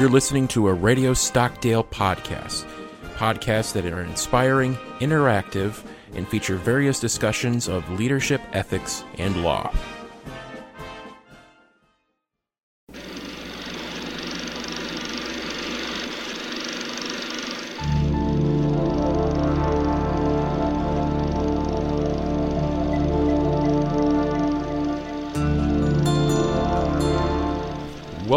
You're listening to a Radio Stockdale podcast. Podcasts that are inspiring, interactive, and feature various discussions of leadership, ethics, and law.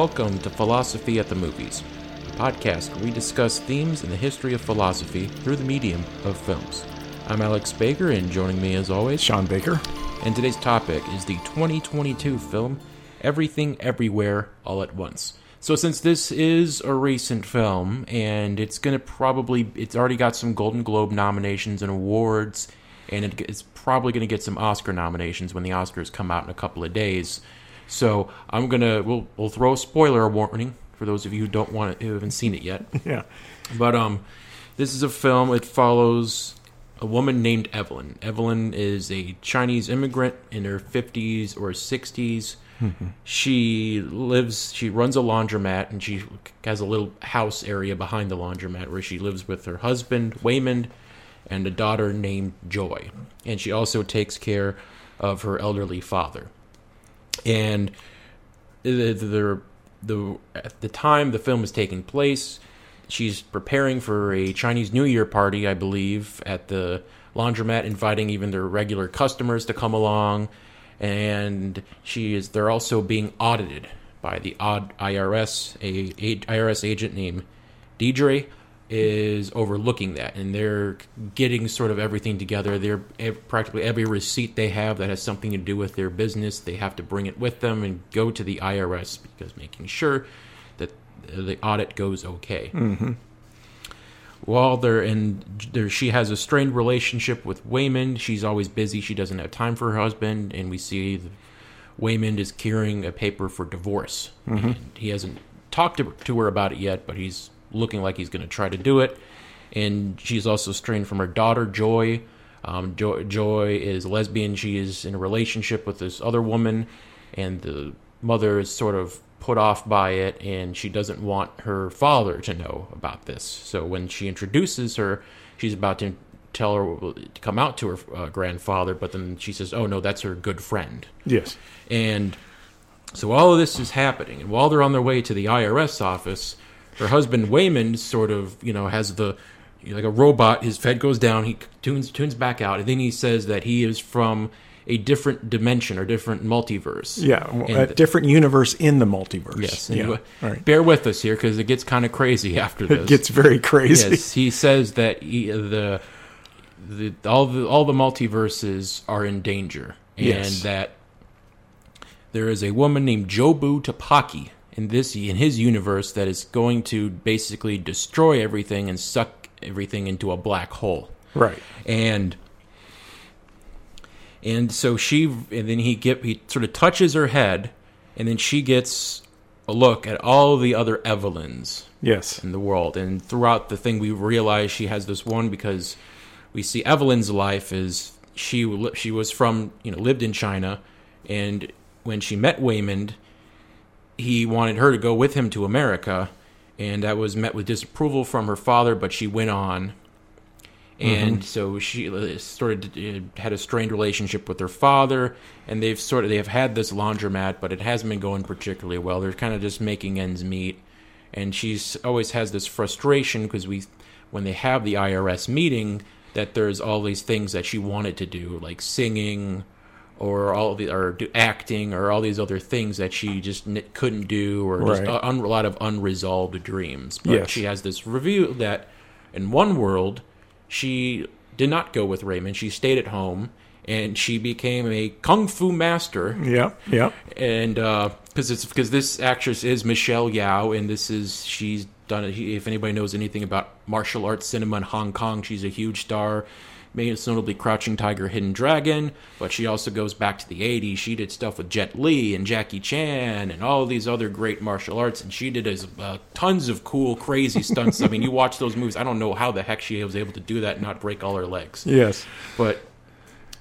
Welcome to Philosophy at the Movies, a podcast where we discuss themes in the history of philosophy through the medium of films. I'm Alex Baker, and joining me as always, Sean Baker. and today's topic is the 2022 film Everything Everywhere All at Once. So, since this is a recent film, and it's gonna probably, it's already got some Golden Globe nominations and awards, and it's probably gonna get some Oscar nominations when the Oscars come out in a couple of days. So, I'm gonna, we'll, we'll throw a spoiler warning for those of you who don't want to, who haven't seen it yet. Yeah. But um, this is a film. It follows a woman named Evelyn. Evelyn is a Chinese immigrant in her fifties or 60s She lives. She runs a laundromat, and she has a little house area behind the laundromat where she lives with her husband Waymond and a daughter named Joy. And she also takes care of her elderly father. And the, the, at the time the film is taking place, she's preparing for a Chinese New Year party, I believe, at the laundromat, inviting even their regular customers to come along. And she is they're also being audited by the odd IRS, a, a IRS agent named Deirdre is overlooking that and they're getting sort of everything together they're practically every receipt they have that has something to do with their business they have to bring it with them and go to the irs because making sure that the audit goes okay mm-hmm. while they're in there she has a strained relationship with Waymond. She's always busy. She doesn't have time for her husband and we see the, Waymond is carrying a paper for divorce. Mm-hmm. And he hasn't talked to, to her about it yet, but he's looking like he's going to try to do it. And she's also strained from her daughter Joy. Um, Joy, Joy is lesbian. She is in a relationship with this other woman, and the mother is sort of put off by it, and she doesn't want her father to know about this. So when she introduces her, she's about to tell her to come out to her uh, grandfather, but then she says, "Oh no, that's her good friend." Yes. And so all of this is happening, and while they're on their way to the IRS office, her husband Waymond sort of, you know, has the like a robot. His head goes down, he tunes tunes back out, and then he says that he is from a different dimension or different multiverse. Yeah. And a different universe in the multiverse. Yes. Yeah. you- All right. Bear with us here because it gets kind of crazy after this. It gets very crazy. Yes, he says that he, the, the all the all the multiverses are in danger, and Yes. that there is a woman named Jobu Tupaki in this in his universe that is going to basically destroy everything and suck everything into a black hole Right. and and so she and then he get he sort of touches her head and then she gets a look at all the other evelyns Yes. in the world and throughout the thing we realize she has this one because we see evelyn's life is she she was from you know lived in china and when she met waymond he wanted her to go with him to america and that was met with disapproval from her father but she went on. And so she uh, sort of uh, had a strained relationship with her father and they've sort of they have had this laundromat but it hasn't been going particularly well. They're kind of just making ends meet. And she's always has this frustration because we when they have the IRS meeting that there's all these things that she wanted to do like singing or all the or do acting or all these other things that she just n- couldn't do or just Right. a, un- a lot of unresolved dreams but Yes. she has this review that in one world she did not go with Waymond she stayed at home and she became a kung fu master Yeah. Yeah. and uh, because it's because this actress is Michelle Yeoh, and this is she's done it. If anybody knows anything about martial arts cinema in Hong Kong, she's a huge star. Most notably, Crouching Tiger, Hidden Dragon, but she also goes back to the '80s. She did stuff with Jet Li and Jackie Chan and all these other great martial arts, and she did as, uh, tons of cool, crazy stunts. I mean, you watch those movies. I don't know how the heck she was able to do that and not break all her legs. Yes. But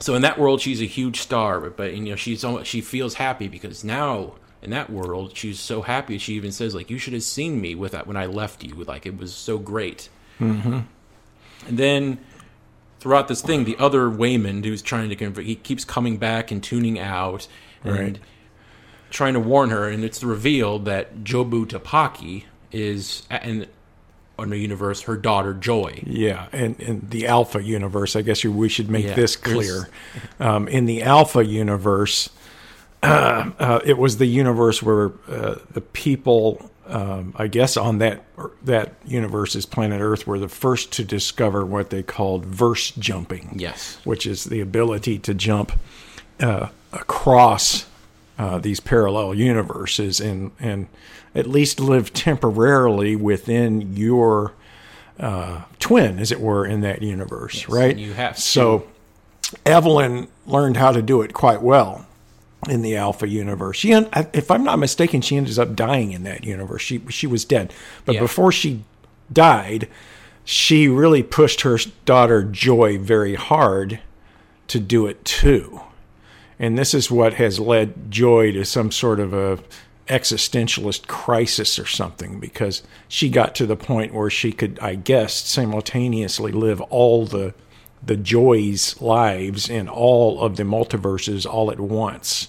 so in that world, she's a huge star. But, but you know, she's almost, she feels happy because now in that world. She's so happy. She even says like, "You should have seen me with that when I left you. Like it was so great." Mm-hmm. And then throughout this thing, the other Waymond who's trying to convert, he keeps coming back and tuning out and Right. trying to warn her. And it's revealed that Jobu Tupaki is in another universe her daughter Joy. Yeah, and in the Alpha universe, I guess you, we should make Yeah, this clear. Um, in the Alpha universe, uh, uh, it was the universe where uh, the people, um, I guess, on that that universe's planet Earth, were the first to discover what they called verse jumping. Yes. which is the ability to jump uh, across uh, these parallel universes and and at least live temporarily within your uh, twin, as it were, in that universe, right? you have to- so. Evelyn learned how to do it quite well in the Alpha universe. She, if I'm not mistaken, she ended up dying in that universe. She she was dead, but Yeah. before she died, she really pushed her daughter Joy very hard to do it too. And this is what has led Joy to some sort of a existentialist crisis or something because she got to the point where she could, I guess, simultaneously live all the the joys lives in all of the multiverses all at once.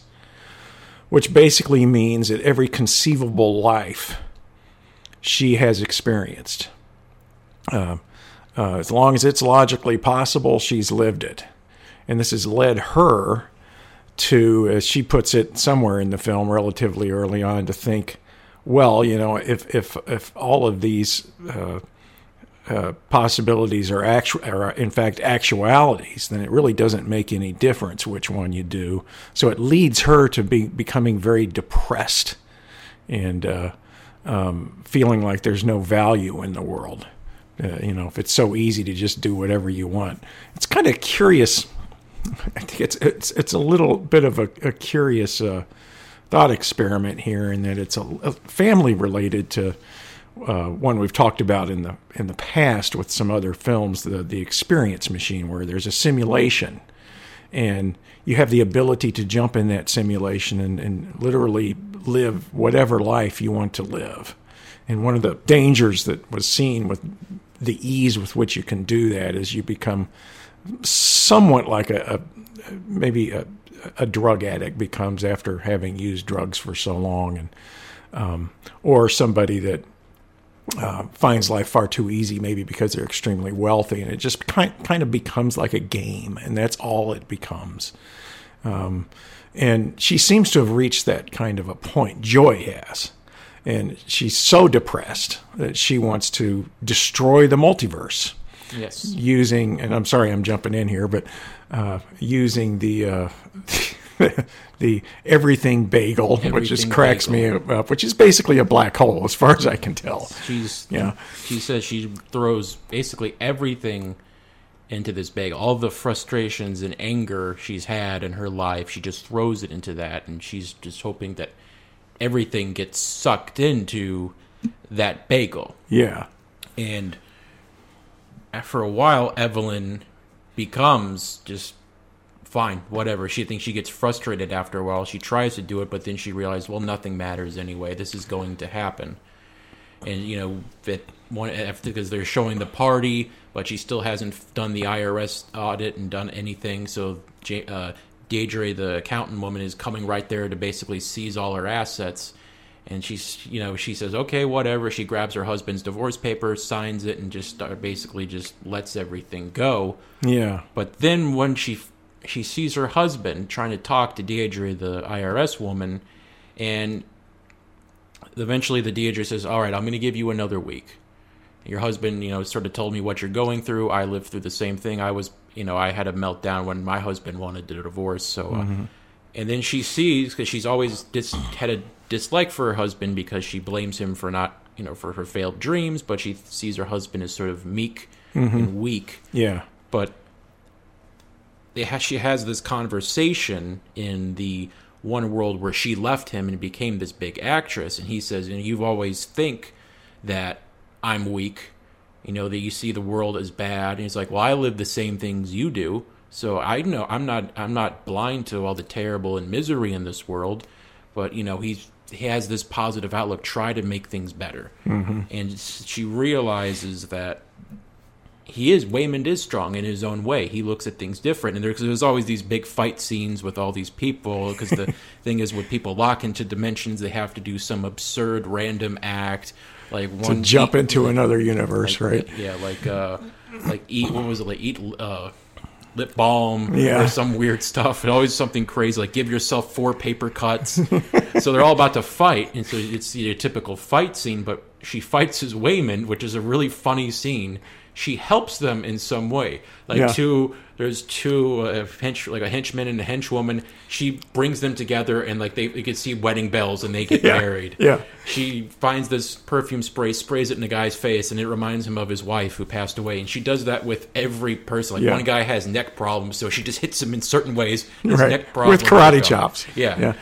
Which basically means that every conceivable life she has experienced. Uh, uh, as long as it's logically possible, she's lived it. And this has led her to, as she puts it somewhere in the film relatively early on, to think, well, you know, if if if all of these uh, uh, possibilities are are in fact actualities, then it really doesn't make any difference which one you do. So it leads her to be becoming very depressed and uh, um, feeling like there's no value in the world. Uh, you know, if it's so easy to just do whatever you want, it's kind of curious. I think it's it's it's a little bit of a, a curious uh, thought experiment here, in that it's a, a family related to uh, one we've talked about in the in the past with some other films, the the Experience Machine, where there's a simulation, and you have the ability to jump in that simulation and, and literally live whatever life you want to live. And one of the dangers that was seen with the ease with which you can do that is you become somewhat like a, a maybe a, a drug addict becomes after having used drugs for so long, and um, or somebody that uh, finds life far too easy, maybe because they're extremely wealthy, and it just kind kind of becomes like a game, and that's all it becomes. Um, and she seems to have reached that kind of a point. Joy has. And she's so depressed that she wants to destroy the multiverse Yes. using, and I'm sorry I'm jumping in here, but uh, using the uh, the everything bagel, which just Everything cracks me up, which is basically a black hole as far as I can tell. She's Yeah. She says she throws basically everything into this bag. All the frustrations and anger she's had in her life, she just throws it into that, and she's just hoping that everything gets sucked into that bagel. Yeah, And after a while, Evelyn becomes just fine, whatever. She thinks she gets frustrated after a while. She tries to do it, but then she realizes, well, nothing matters anyway. This is going to happen. And you know that one after because they're showing the party, but she still hasn't done the IRS audit and done anything. So uh, Deirdre, the accountant woman, is coming right there to basically seize all her assets. And she's, you know, she says, okay, whatever. She grabs her husband's divorce papers, signs it, and just start, basically just lets everything go. yeah, But then when she she sees her husband trying to talk to Deirdre, the IRS woman, and eventually the Deirdre says, "All right, I'm going to give you another week." Your husband, you know, sort of told me what you're going through. I lived through the same thing. I was, you know, I had a meltdown when my husband wanted a divorce. So, uh, and then she sees because she's always dis- had a dislike for her husband because she blames him for not, you know, for her failed dreams. But she sees her husband as sort of meek and weak yeah, but they ha- she has this conversation in the one world where she left him and became this big actress and he says you always think that i'm weak you know that you see the world as bad and he's like well i live the same things you do so i know i'm not i'm not blind to all the terrible and misery in this world but you know he's he has this positive outlook, try to make things better. Mm-hmm. And she realizes that he is Waymond is strong in his own way. He looks at things different, and there's, there's always these big fight scenes with all these people. Because the thing is, when people lock into dimensions, they have to do some absurd random act, like one to jump eat- into like- another universe, like, right? Yeah, like uh, like eat what was it like eat uh, lip balm Yeah. or some weird stuff. And always something crazy like give yourself four paper cuts. so they're all about to fight, and so it's your typical fight scene. But she fights as Waymond, which is a really funny scene. She helps them in some way, like Yeah. two. There's two uh, hench, like a henchman and a henchwoman. She brings them together, and like they, you can see wedding bells, and they get Yeah. married Yeah. she finds this perfume spray, sprays it in the guy's face, and it reminds him of his wife who passed away. And she does that with every person. Like Yeah. one guy has neck problems, so she just hits him in certain ways. His Right. neck With karate chops. Yeah. Yeah.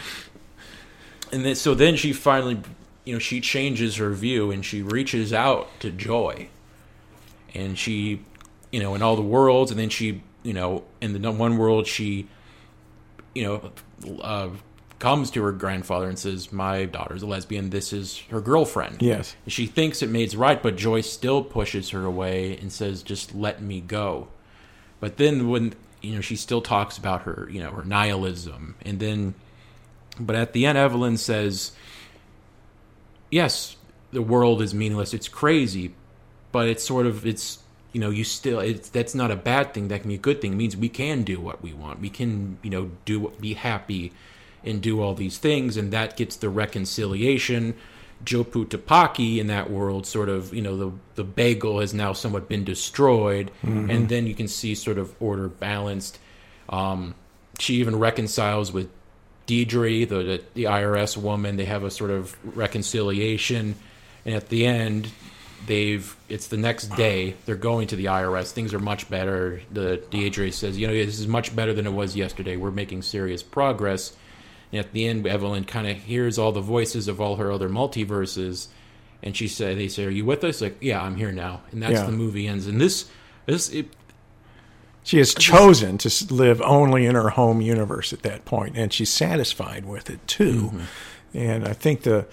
And then so then she finally, you know, she changes her view and she reaches out to Joy, and she, you know, in all the worlds, and then she, you know, in the one world she, you know, uh, comes to her grandfather and says, "My daughter's a lesbian. This is her girlfriend." Yes. And she thinks it made's right, but Joy still pushes her away and says, "Just let me go." But then when you know she still talks about her, you know, her nihilism, and then, but at the end, Evelyn says, "Yes, the world is meaningless. It's crazy, but it's sort of it's." You know, you still it's that's not a bad thing. That can be a good thing. It means we can do what we want. We can, you know, do be happy and do all these things, and that gets the reconciliation. Jobu Tupaki in that world, sort of, you know, the the bagel has now somewhat been destroyed, and then you can see sort of order balanced. Um, she even reconciles with Deirdre, the, the the IRS woman. They have a sort of reconciliation, and at the end, they've it's the next day. They're going to the IRS. Things are much better. The Deirdre says, you know, this is much better than it was yesterday. We're making serious progress. And at the end, Evelyn kind of hears all the voices of all her other multiverses, and she say, "They say, are you with us?" Like, yeah, I'm here now. And that's Yeah. the movie ends. And this, this, it, She has chosen to live only in her home universe at that point, and she's satisfied with it too. Mm-hmm. And I think the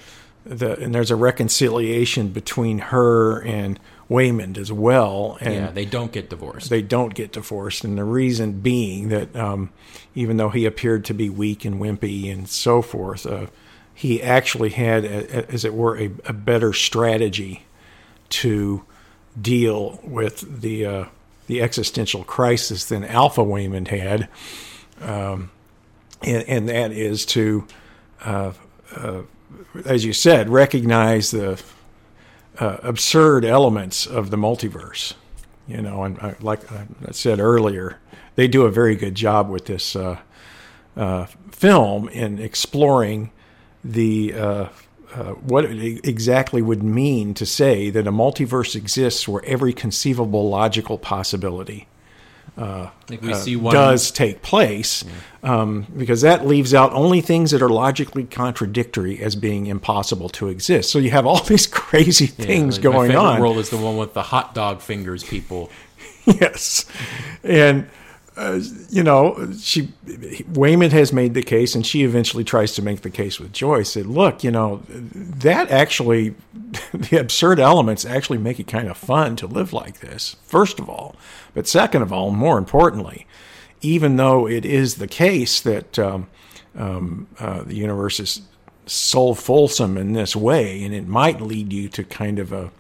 the and there's a reconciliation between her and Waymond as well. And yeah, they don't get divorced. they don't get divorced, and the reason being that um, even though he appeared to be weak and wimpy and so forth, uh, he actually had, a, a- as it were, a, a better strategy to deal with the uh, the existential crisis than Alpha Waymond had, um, and, and that is to, uh, uh, as you said, recognize the uh, absurd elements of the multiverse. You know, and I, like I said earlier, they do a very good job with this uh, uh, film in exploring the uh, uh, what it exactly would mean to say that a multiverse exists where every conceivable logical possibility uh, see one does take place, um, because that leaves out only things that are logically contradictory as being impossible to exist. So you have all these crazy yeah, things like, going on. World is the one with the hot dog fingers people. yes, and uh, you know she Waymond has made the case, and she eventually tries to make the case with Joyce. Said, look, you know that actually the absurd elements actually make it kind of fun to live like this. First of all, but second of all, more importantly, even though it is the case that um, um, uh, the universe is so fulsome in this way, and it might lead you to kind of a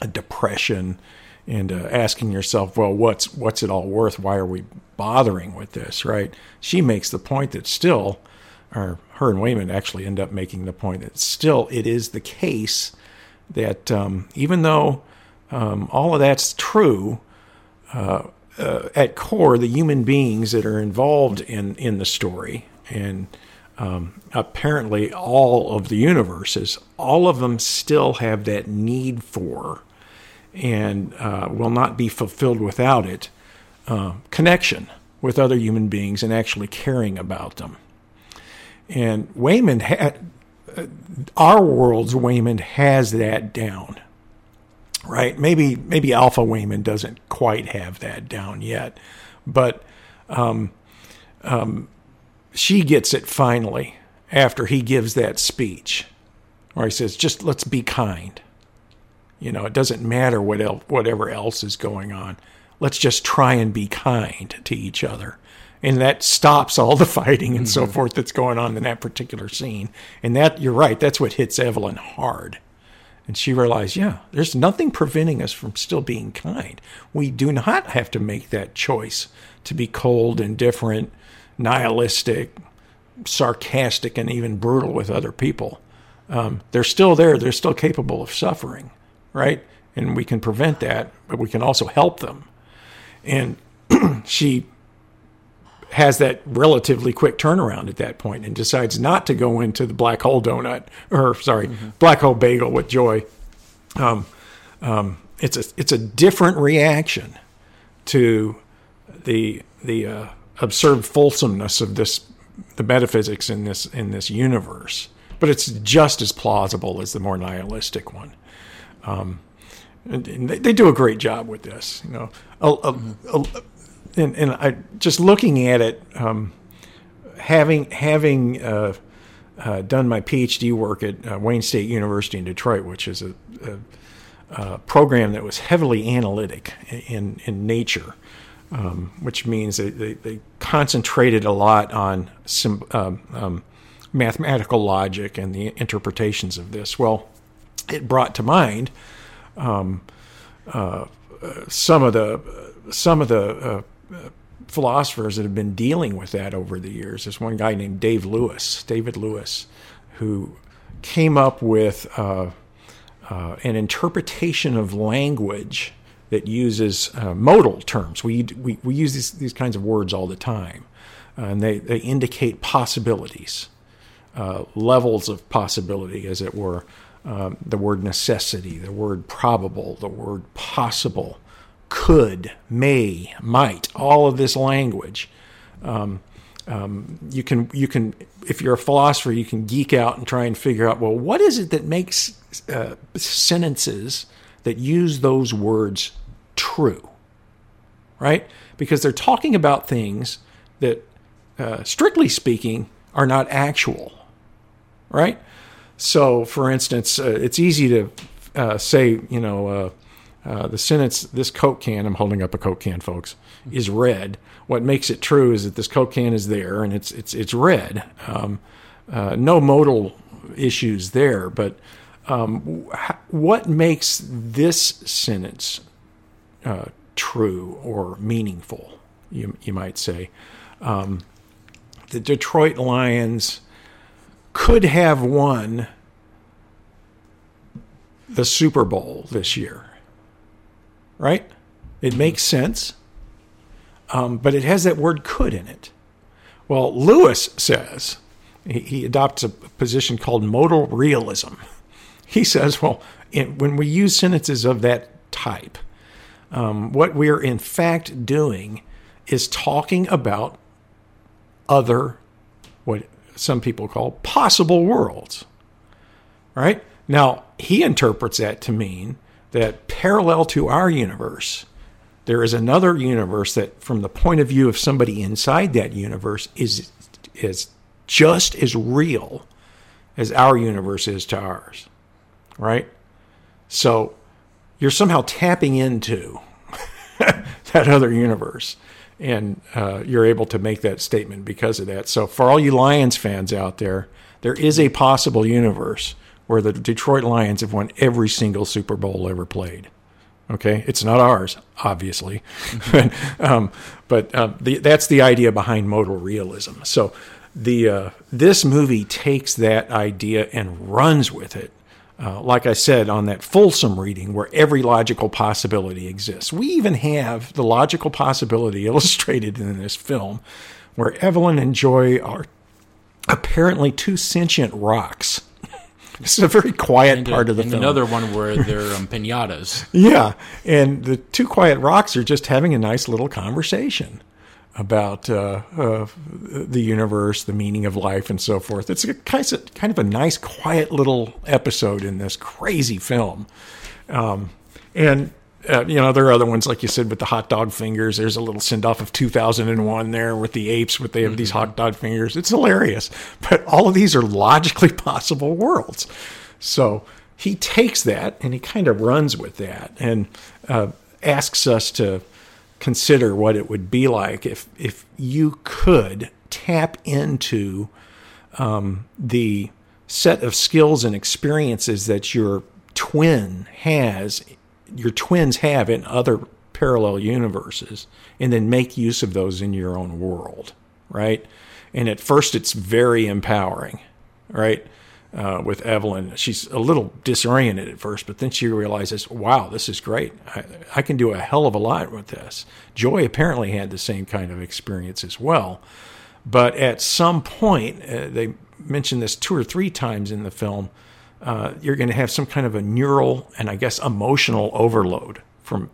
a depression and uh, asking yourself, well, what's what's it all worth? Why are we bothering with this? Right? She makes the point that still, or her and Waymond actually end up making the point that still it is the case that um, even though um, all of that's true, uh, uh, at core, the human beings that are involved in in the story and um, apparently all of the universes, all of them still have that need for and uh, will not be fulfilled without it uh, connection with other human beings and actually caring about them. And Waymond uh, our world's Waymond has that down, right? Maybe maybe Alpha Waymond doesn't quite have that down yet, but um, um, she gets it finally, after he gives that speech, where he says, "Just let's be kind." You know, it doesn't matter what el- whatever else is going on. Let's just try and be kind to each other. And that stops all the fighting and so forth that's going on in that particular scene. And that, you're right, that's what hits Evelyn hard. And she realized, yeah, there's nothing preventing us from still being kind. We do not have to make that choice to be cold, indifferent, nihilistic, sarcastic, and even brutal with other people. Um, they're still there. They're still capable of suffering, right? And we can prevent that, but we can also help them. And she has that relatively quick turnaround at that point and decides not to go into the black hole donut or sorry mm-hmm. black hole bagel with joy um, um, it's a it's a different reaction to the the uh, absurd fulsomeness of this the metaphysics in this in this universe but it's just as plausible as the more nihilistic one um, they, they, do a great job with this you know a, a, a, and, and I just looking at it, um, having having uh, uh, done my PhD work at uh, Wayne State University in Detroit, which is a, program that was heavily analytic in in nature, um, which means they, they, they, concentrated a lot on some um, um, mathematical logic and the interpretations of this. Well, it brought to mind um, uh, some of the some of the uh, philosophers that have been dealing with that over the years. There's one guy named Dave Lewis, David Lewis, who came up with uh, uh, an interpretation of language that uses uh, modal terms. We, we, we use these, these kinds of words all the time, uh, and they, they indicate possibilities, uh, levels of possibility, as it were. Um, the word necessity, the word probable, the word possible, could, may, might, all of this language. Um, um, you can you can if you're a philosopher you can geek out and try and figure out well what is it that makes uh, sentences that use those words true right because they're talking about things that uh, strictly speaking are not actual right so for instance uh, it's easy to uh, say you know uh, uh, the sentence, this Coke can, I'm holding up a Coke can, folks, is red. What makes it true is that this Coke can is there and it's, it's, it's red. Um, uh, no modal issues there, but um, what makes this sentence true or meaningful, you, you might say? Um, the Detroit Lions could have won the Super Bowl this year right? It makes sense, um, but it has that word could in it. Well, Lewis says he, he adopts a position called modal realism. He says, well, when we use sentences of that type, um, what we're in fact doing is talking about other, what some people call possible worlds. Right? Now, he interprets that to mean that parallel to our universe, there is another universe that, from the point of view of somebody inside that universe, is is just as real as our universe is to ours, right? So you're somehow tapping into that other universe, and uh, you're able to make that statement because of that. So for all you Lions fans out there, there is a possible universe where the Detroit Lions have won every single Super Bowl ever played. Okay, it's not ours, obviously, mm-hmm. um, but uh, the, that's the idea behind modal realism. So the uh, this movie takes that idea and runs with it. Uh, like I said on that fulsome reading, where every logical possibility exists. We even have the logical possibility illustrated in this film, where Evelyn and Joy are apparently two sentient rocks this is a very quiet and part a, of the film. Another one where they're um, pinatas. yeah, and the two quiet rocks are just having a nice little conversation about uh, uh, the universe, the meaning of life, and so forth. It's a kind of, kind of a nice, quiet little episode in this crazy film. Um, and uh, you know, there are other ones like you said with the hot dog fingers. There's a little send off of 2001 there with the apes, with they have these hot dog fingers. It's hilarious, but all of these are logically possible worlds. So he takes that and he kind of runs with that and uh, asks us to consider what it would be like if if you could tap into um, the set of skills and experiences that your twin has, your twins have in other parallel universes, and then make use of those in your own world, right? And at first, it's very empowering, right? Uh, with Evelyn, she's a little disoriented at first, but then she realizes, wow, this is great. I, I can do a hell of a lot with this. Joy apparently had the same kind of experience as well. But at some point, uh, they mention this two or three times in the film, uh, you're going to have some kind of a neural and I guess emotional overload from,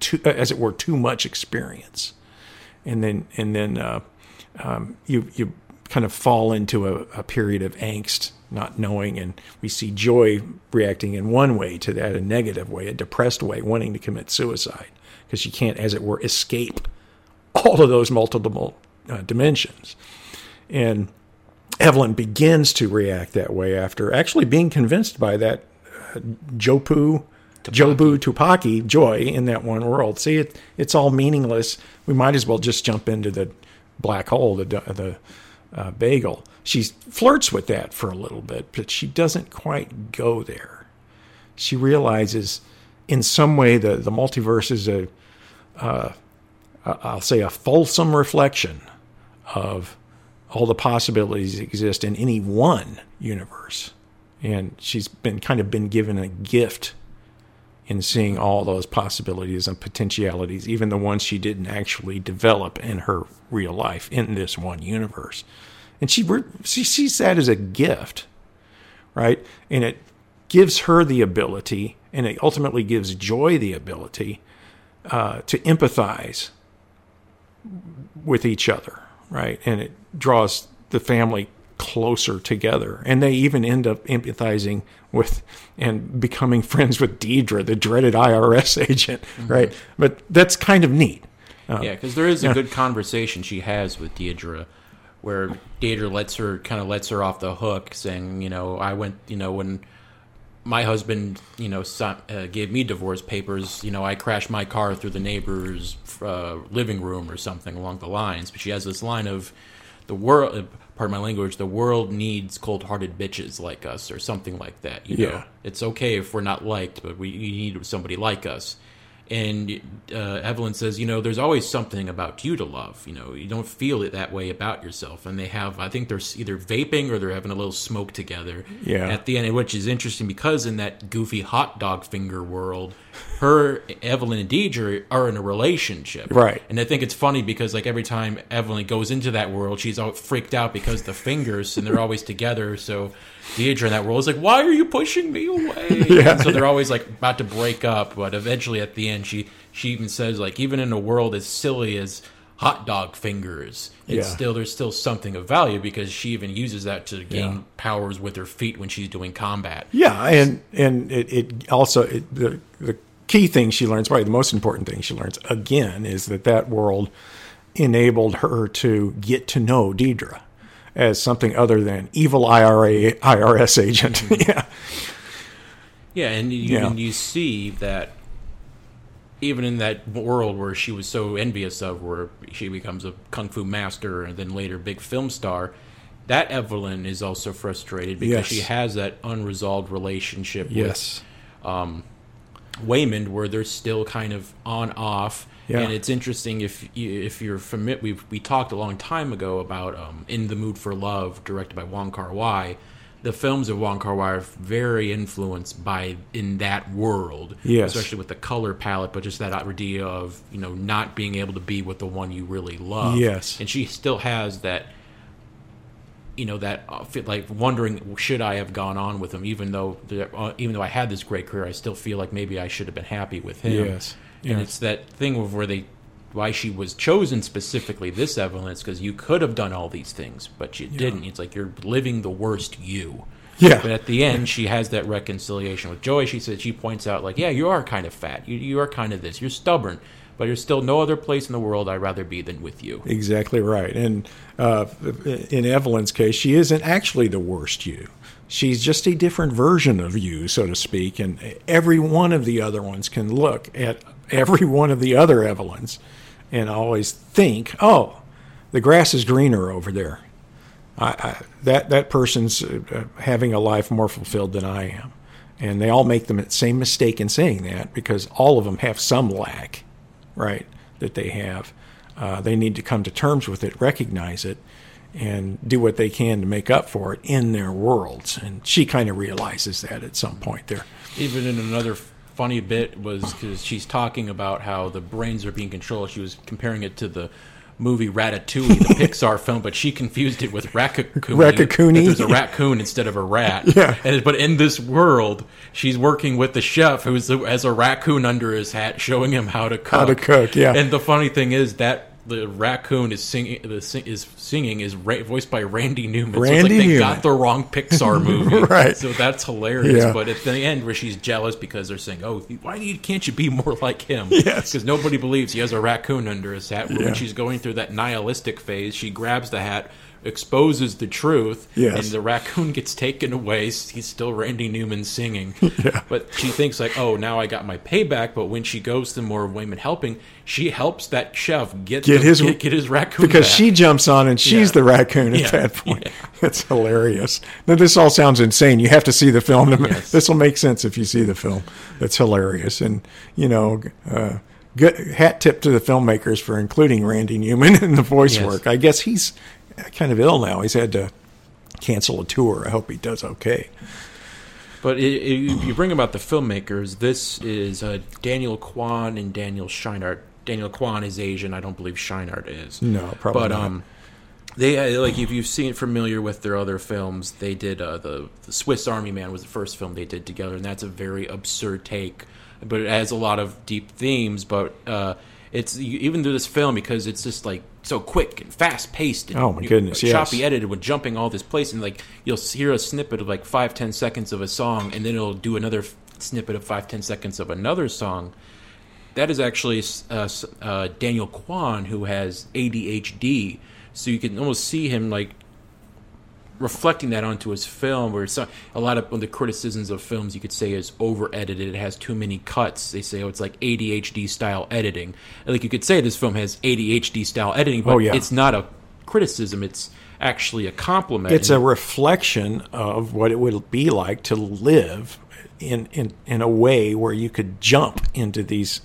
too, uh, as it were, too much experience, and then and then uh, um, you you kind of fall into a, a, period of angst, not knowing, and we see Joy reacting in one way to that, a negative way, a depressed way, wanting to commit suicide because she can't, as it were, escape all of those multiple uh, dimensions, and Evelyn begins to react that way after actually being convinced by that uh, Jopu, Jobu Tupaki joy in that one world. See, it, it's all meaningless. We might as well just jump into the black hole, the the uh, bagel. She flirts with that for a little bit, but she doesn't quite go there. She realizes, in some way, the the multiverse is a, uh, I'll say, a fulsome reflection of all the possibilities that exist in any one universe. And she's been kind of been given a gift in seeing all those possibilities and potentialities, even the ones she didn't actually develop in her real life in this one universe. And she she sees that as a gift, right? And it gives her the ability, and it ultimately gives Joy the ability uh, to empathize with each other, right? And it draws the family closer together. And they even end up empathizing with and becoming friends with Deirdre, the dreaded IRS agent, mm-hmm. right? But that's kind of neat. Uh, yeah, because there is a yeah. good conversation she has with Deirdre where Deirdre lets her kind of lets her off the hook, saying, you know, I went, you know, when my husband, you know, uh, gave me divorce papers. You know, I crashed my car through the neighbor's uh, living room or something along the lines. But she has this line of, the world, uh, pardon my language, the world needs cold-hearted bitches like us, or something like that. You yeah. know, it's okay if we're not liked, but we need somebody like us. And uh, Evelyn says, you know, there's always something about you to love. You know, you don't feel it that way about yourself. And they have, I think they're either vaping or they're having a little smoke together. Yeah. At the end, which is interesting because in that goofy hot dog finger world, her, Evelyn and Deirdre are in a relationship. Right. And I think it's funny because like every time Evelyn goes into that world, she's all freaked out because the fingers and they're always together. So Deirdre in that role is like, "Why are you pushing me away?" yeah, so they're always like about to break up, but eventually at the end, she she even says like, even in a world as silly as hot dog fingers, it's yeah. still there's still something of value because she even uses that to gain yeah. powers with her feet when she's doing combat. Yeah, and and it, it also it, the the key thing she learns, probably the most important thing she learns again, is that that world enabled her to get to know Deirdre as something other than evil IRA IRS agent. yeah. Yeah, and you, yeah. and you see that even in that world where she was so envious of, where she becomes a kung fu master and then later big film star, that Evelyn is also frustrated because yes. she has that unresolved relationship yes. with um, Waymond, where they're still kind of on off yeah. And it's interesting if you, if you're familiar. We we talked a long time ago about um, "In the Mood for Love," directed by Wong Kar Wai. The films of Wong Kar Wai are very influenced by in that world, yes. especially with the color palette, but just that idea of you know not being able to be with the one you really love. Yes, and she still has that you know that uh, like wondering should I have gone on with him even though uh, even though I had this great career I still feel like maybe I should have been happy with him yes and it's that thing of where they why she was chosen specifically this Evelyn is because you could have done all these things, but you yeah. didn't. It's like you're living the worst you. Yeah. But at the end, she has that reconciliation with Joey. She said she points out like, yeah, you are kind of fat. You you are kind of this. You're stubborn, but there's still no other place in the world I'd rather be than with you. Exactly right. And uh, in Evelyn's case, she isn't actually the worst you. She's just a different version of you, so to speak. And every one of the other ones can look at every one of the other Evelyns and always think, oh, the grass is greener over there. I, I, that that person's uh, having a life more fulfilled than I am, and they all make the same mistake in saying that because all of them have some lack, right? That they have. Uh, they need to come to terms with it, recognize it, and do what they can to make up for it in their worlds. And she kind of realizes that at some point there. Even in another funny bit was because she's talking about how the brains are being controlled. She was comparing it to the movie Ratatouille, the Pixar film, but she confused it with Raccacoonie. Raccacoonie. There's a raccoon instead of a rat. Yeah. And, but in this world, she's working with the chef who has a raccoon under his hat, showing him how to cook. How to cook, yeah. And the funny thing is that the raccoon is singing the sing, is singing is ra- voiced by Randy Newman. Randy so it's like they Newman. got the wrong Pixar movie, Right. So that's hilarious. Yeah. But at the end, where she's jealous because they're saying, "Oh, why do you, can't you be more like him?" Yes. because nobody believes he has a raccoon under his hat. Yeah. When she's going through that nihilistic phase, she grabs the hat. Exposes the truth, Yes. and the raccoon gets taken away. He's still Randy Newman singing, Yeah. but she thinks like, "Oh, now I got my payback." But when she goes to more Waymond helping, she helps that chef get Get the- his- get, get his raccoon because back. she jumps on and she's Yeah. the raccoon at Yeah. that point. It's hilarious. Now, this all sounds insane. You have to see the film. To, Yes. This will make sense if you see the film. It's hilarious. And, you know, uh, good hat tip to the filmmakers for including Randy Newman in the voice Yes. work. I guess he's kind of ill now. He's had to cancel a tour. I hope he does okay. But you bring about the filmmakers. This is uh, Daniel Kwan and Daniel Scheinert. Daniel Kwan is Asian. I don't believe Scheinert is. No, probably But not. um, they uh, like if you've seen familiar with their other films, they did uh, the the Swiss Army Man was the first film they did together, and that's a very absurd take, but it has a lot of deep themes. But uh, it's even through this film because it's just like so quick and fast paced. And Oh, my goodness, yes. choppy edited with jumping all this place, and like you'll hear a snippet of like five ten seconds of a song, and then it'll do another f- snippet of five ten seconds of another song that is actually uh, uh, Daniel Kwan who has ADHD, so you can almost see him like reflecting that onto his film. Where it's, a lot of the criticisms of films you could say is over edited. It has too many cuts. They say oh it's like ADHD style editing. Like you could say this film has ADHD style editing, but Oh, yeah. it's not a criticism. It's actually a compliment. It's a reflection of what it would be like to live in, in, in a way where you could jump into these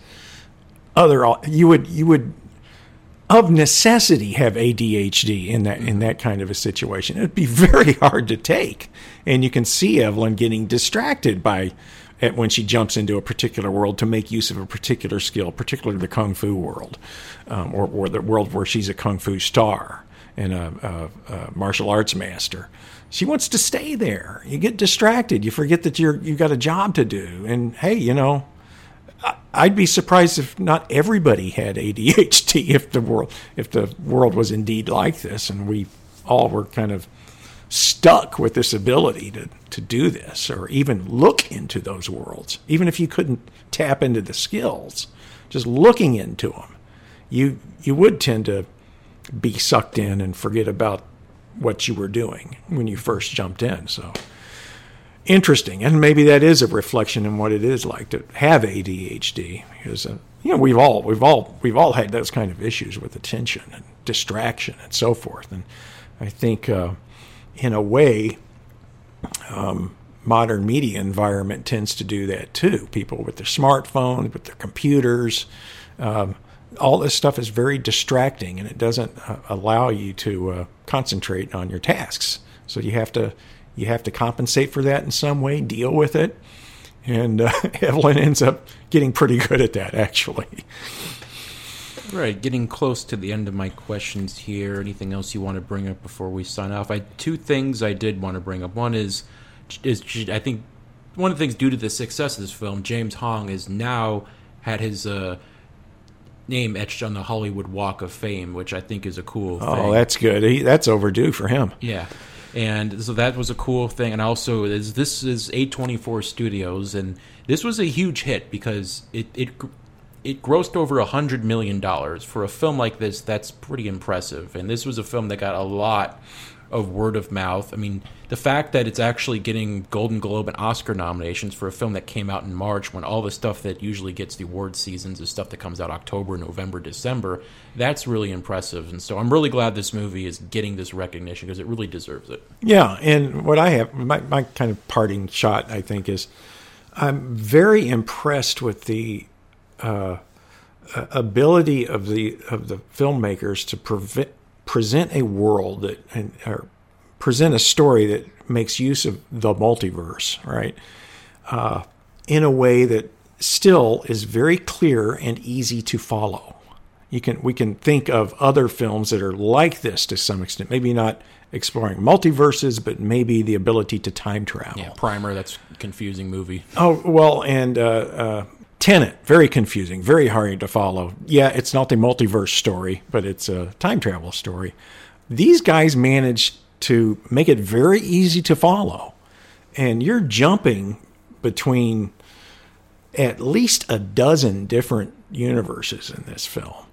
other you would you would of necessity have ADHD in that in that kind of a situation. It'd be very hard to take, and you can see Evelyn getting distracted by at when she jumps into a particular world to make use of a particular skill, particularly the kung fu world, um, or, or the world where she's a kung fu star and a, a, a martial arts master. She wants to stay there. You get distracted. You forget that you're you've got a job to do. And hey, you know, I'd be surprised if not everybody had ADHD if the world if the world was indeed like this and we all were kind of stuck with this ability to, to do this or even look into those worlds. Even if you couldn't tap into the skills just looking into them you you would tend to be sucked in and forget about what you were doing when you first jumped in. So interesting, and maybe that is a reflection in what it is like to have ADHD. Because uh, you know we've all we've all we've all had those kind of issues with attention and distraction and so forth. And I think uh, in a way, um, modern media environment tends to do that too. People with their smartphones, with their computers. Um, all this stuff is very distracting and it doesn't uh, allow you to uh, concentrate on your tasks. So you have to you have to compensate for that in some way, deal with it. And uh, Evelyn ends up getting pretty good at that, actually. Right, getting close to the end of my questions here. Anything else you want to bring up before we sign off? I two things I did want to bring up. One is is I think one of the things due to the success of this film, James Hong has now had his uh, name etched on the Hollywood Walk of Fame, which I think is a cool Oh, thing. that's good. He, that's overdue for him. Yeah. And so that was a cool thing. And also, is this is A24 Studios, and this was a huge hit because it it it grossed over a hundred million dollars for a film like this. That's pretty impressive. And this was a film that got a lot of word of mouth. I mean, the fact that it's actually getting Golden Globe and Oscar nominations for a film that came out in March when all the stuff that usually gets the award seasons is stuff that comes out October, November, December, that's really impressive. And so I'm really glad this movie is getting this recognition because it really deserves it. Yeah, and what I have my my kind of parting shot I think is I'm very impressed with the uh, ability of the of the filmmakers to prevent present a world that and or present a story that makes use of the multiverse, right? Uh, in a way that still is very clear and easy to follow. You can we can think of other films that are like this to some extent. Maybe not exploring multiverses, but maybe the ability to time travel. Yeah, Primer, that's confusing movie. Oh well, and uh, uh, Tenet, very confusing, very hard to follow. Yeah, it's not a multiverse story, but it's a time travel story. These guys managed to make it very easy to follow. And you're jumping between at least a dozen different universes in this film.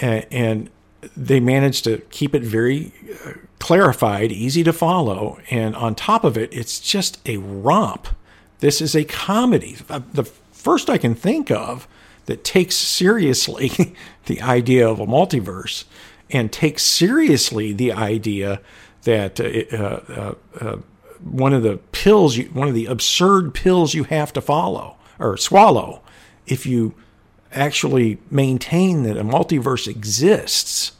And, and they managed to keep it very uh, clarified, easy to follow. And on top of it, it's just a romp. This is a comedy. Uh, the first I can think of that takes seriously the idea of a multiverse and takes seriously the idea that uh, uh, uh, one of the pills, you, one of the absurd pills you have to follow or swallow if you actually maintain that a multiverse exists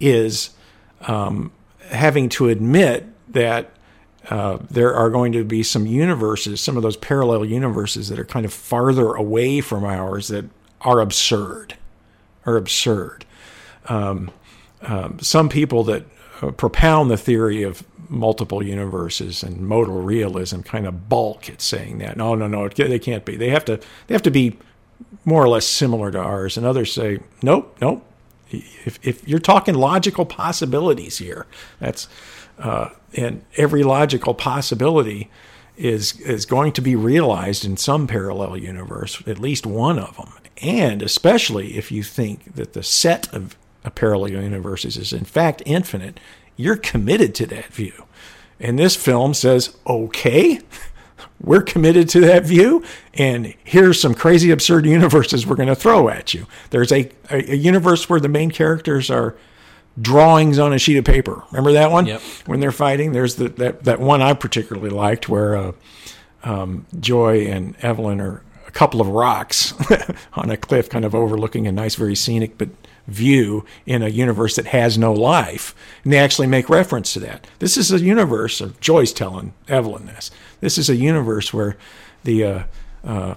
is um, having to admit that uh, there are going to be some universes, some of those parallel universes that are kind of farther away from ours that are absurd, are absurd. Um, um, some people that propound the theory of multiple universes and modal realism kind of balk at saying that. No, no, no, they can't be. They have to. They have to be more or less similar to ours. And others say, nope, nope. If, if you're talking logical possibilities here, that's uh, and every logical possibility is is going to be realized in some parallel universe, at least one of them. And especially if you think that the set of parallel universes is in fact infinite, you're committed to that view. And this film says, okay, we're committed to that view, and here's some crazy, absurd universes we're going to throw at you. There's a, a, a universe where the main characters are drawings on a sheet of paper. Remember that one? Yep. When they're fighting, there's the, that that one I particularly liked where uh, um, Joy and Evelyn are a couple of rocks on a cliff, kind of overlooking a nice, very scenic but view in a universe that has no life. And they actually make reference to that. This is a universe of Joy's telling Evelyn this. This is a universe where the uh, uh,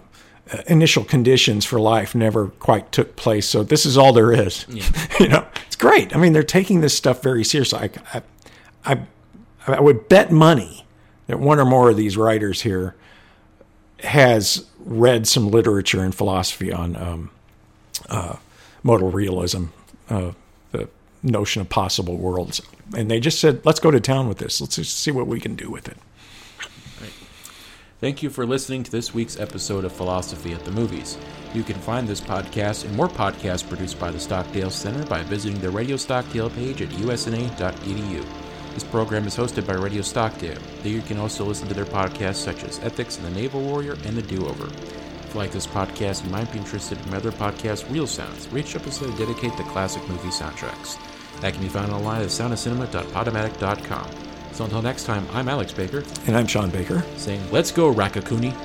initial conditions for life never quite took place. So this is all there is. Yeah. you know, it's great. I mean, they're taking this stuff very seriously. I, I, I, I, would bet money that one or more of these writers here has read some literature and philosophy on um, uh, modal realism, uh, the notion of possible worlds, and they just said, "Let's go to town with this. Let's see what we can do with it." Thank you for listening to this week's episode of Philosophy at the Movies. You can find this podcast and more podcasts produced by the Stockdale Center by visiting the Radio Stockdale page at usna.edu. This program is hosted by Radio Stockdale. There you can also listen to their podcasts such as Ethics and the Naval Warrior and The Do Over. If you like this podcast, you might be interested in my other podcast, Real Sounds, which episode dedicate to classic movie soundtracks. That can be found online at soundofcinema.podomatic.com. So until next time, I'm Alex Baker. And I'm Sean Baker. Saying, let's go, Raccacoonie.